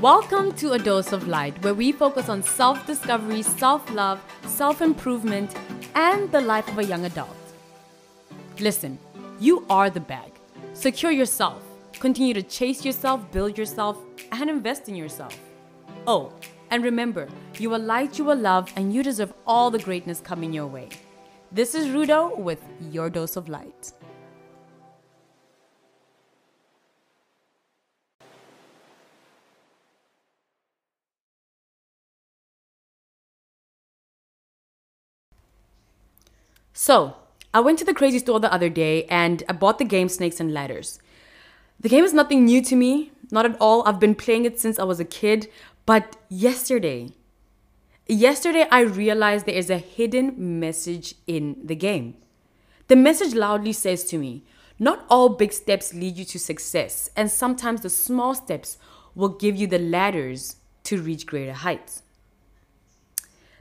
Welcome to A Dose of Light, where we focus on self discovery, self love, self improvement, and the life of a young adult. Listen, you are the bag. Secure yourself. Continue to chase yourself, build yourself, and invest in yourself. Oh, and remember, you are light, you are love, and you deserve all the greatness coming your way. This is Rudo with your dose of light. So, I went to the crazy store the other day and I bought the game Snakes and Ladders. The game is nothing new to me, not at all. I've been playing it since I was a kid, but yesterday, yesterday I realized there is a hidden message in the game. The message loudly says to me, not all big steps lead you to success, and sometimes the small steps will give you the ladders to reach greater heights.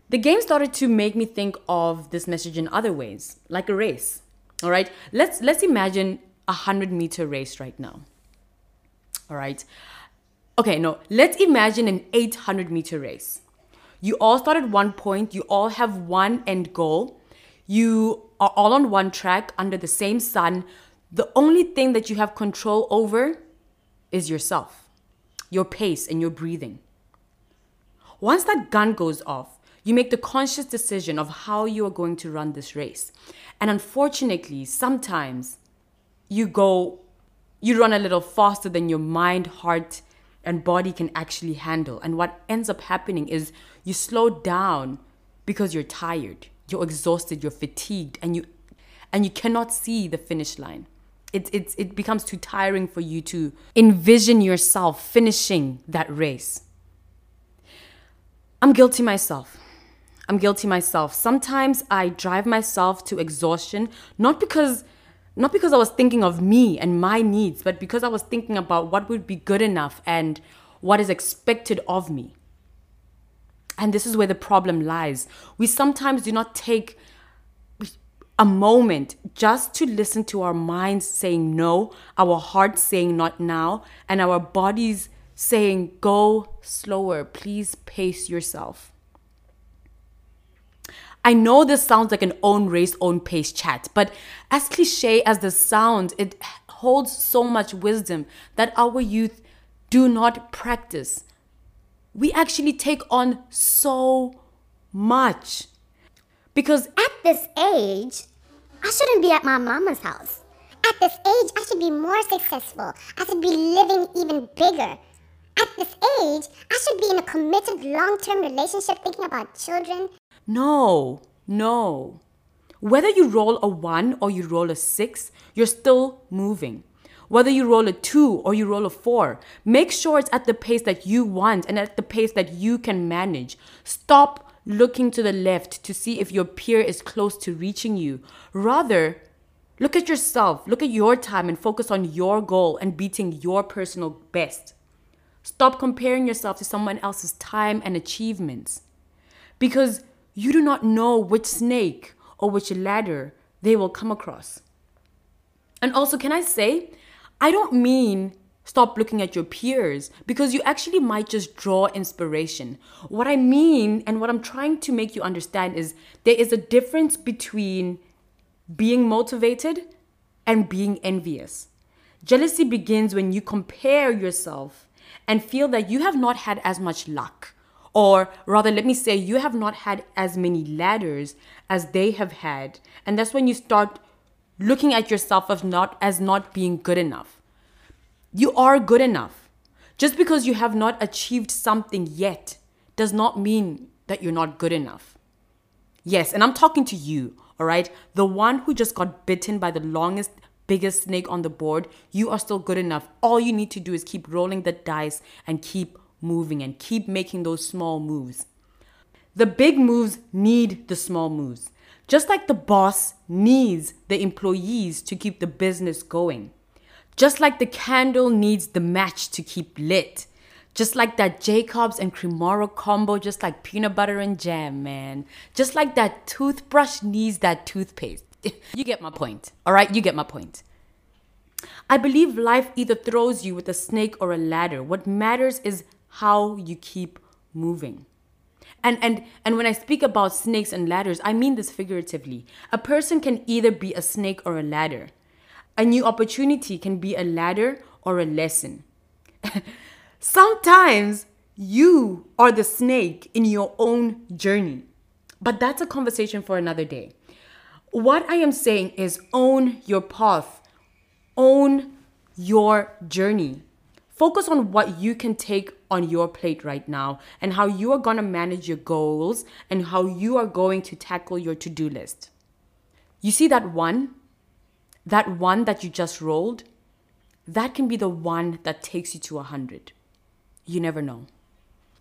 The game started to make me think of this message in other ways, like a race. All right, let's let's imagine a hundred meter race right now. All right, okay, no, let's imagine an 800 meter race. You all start at one point. You all have one end goal. You are all on one track under the same sun. The only thing that you have control over is yourself, your pace, and your breathing. Once that gun goes off, you make the conscious decision of how you are going to run this race. And unfortunately, sometimes you go, you run a little faster than your mind, heart, and body can actually handle. And what ends up happening is you slow down because you're tired, you're exhausted, you're fatigued, and you and you cannot see the finish line. It, it, it becomes too tiring for you to envision yourself finishing that race. I'm guilty myself. I'm guilty myself. Sometimes I drive myself to exhaustion, not because not because I was thinking of me and my needs, but because I was thinking about what would be good enough and what is expected of me. And this is where the problem lies. We sometimes do not take a moment just to listen to our minds saying no, our hearts saying not now, and our bodies saying go slower, please pace yourself. I know this sounds like an own race, own pace chat, but as cliche as this sounds, it holds so much wisdom that our youth do not practice. We actually take on so much. Because at this age, I shouldn't be at my mama's house. At this age, I should be more successful. I should be living even bigger. At this age, I should be in a committed long term relationship thinking about children no, no. Whether you roll a one or you roll a six, you're still moving. Whether you roll a two or you roll a four, make sure it's at the pace that you want and at the pace that you can manage. Stop looking to the left to see if your peer is close to reaching you. Rather, look at yourself, look at your time, and focus on your goal and beating your personal best. Stop comparing yourself to someone else's time and achievements. Because you do not know which snake or which ladder they will come across. And also, can I say, I don't mean stop looking at your peers because you actually might just draw inspiration. What I mean and what I'm trying to make you understand is there is a difference between being motivated and being envious. Jealousy begins when you compare yourself and feel that you have not had as much luck or rather, let me say, you have not had as many ladders as they have had. And that's when you start looking at yourself as not as not being good enough. You are good enough. Just because you have not achieved something yet does not mean that you're not good enough. Yes, and I'm talking to you, all right? The one who just got bitten by the longest, biggest snake on the board, you are still good enough. All you need to do is keep rolling the dice and keep moving and keep making those small moves. The big moves need the small moves. Just like the boss needs the employees to keep the business going. Just like the candle needs the match to keep lit. Just like that Jacobs and Cremora combo, just like peanut butter and jam, man. Just like that toothbrush needs that toothpaste. you get my point, all right? You get my point. I believe life either throws you with a snake or a ladder. What matters is how you keep moving. And, and, and when I speak about snakes and ladders, I mean this figuratively. A person can either be a snake or a ladder. A new opportunity can be a ladder or a lesson. Sometimes you are the snake in your own journey. But that's a conversation for another day. What I am saying is own your path, own your journey. Focus on what you can take on your plate right now and how you are going to manage your goals and how you are going to tackle your to do list. You see that one? That one that you just rolled? That can be the one that takes you to 100. You never know.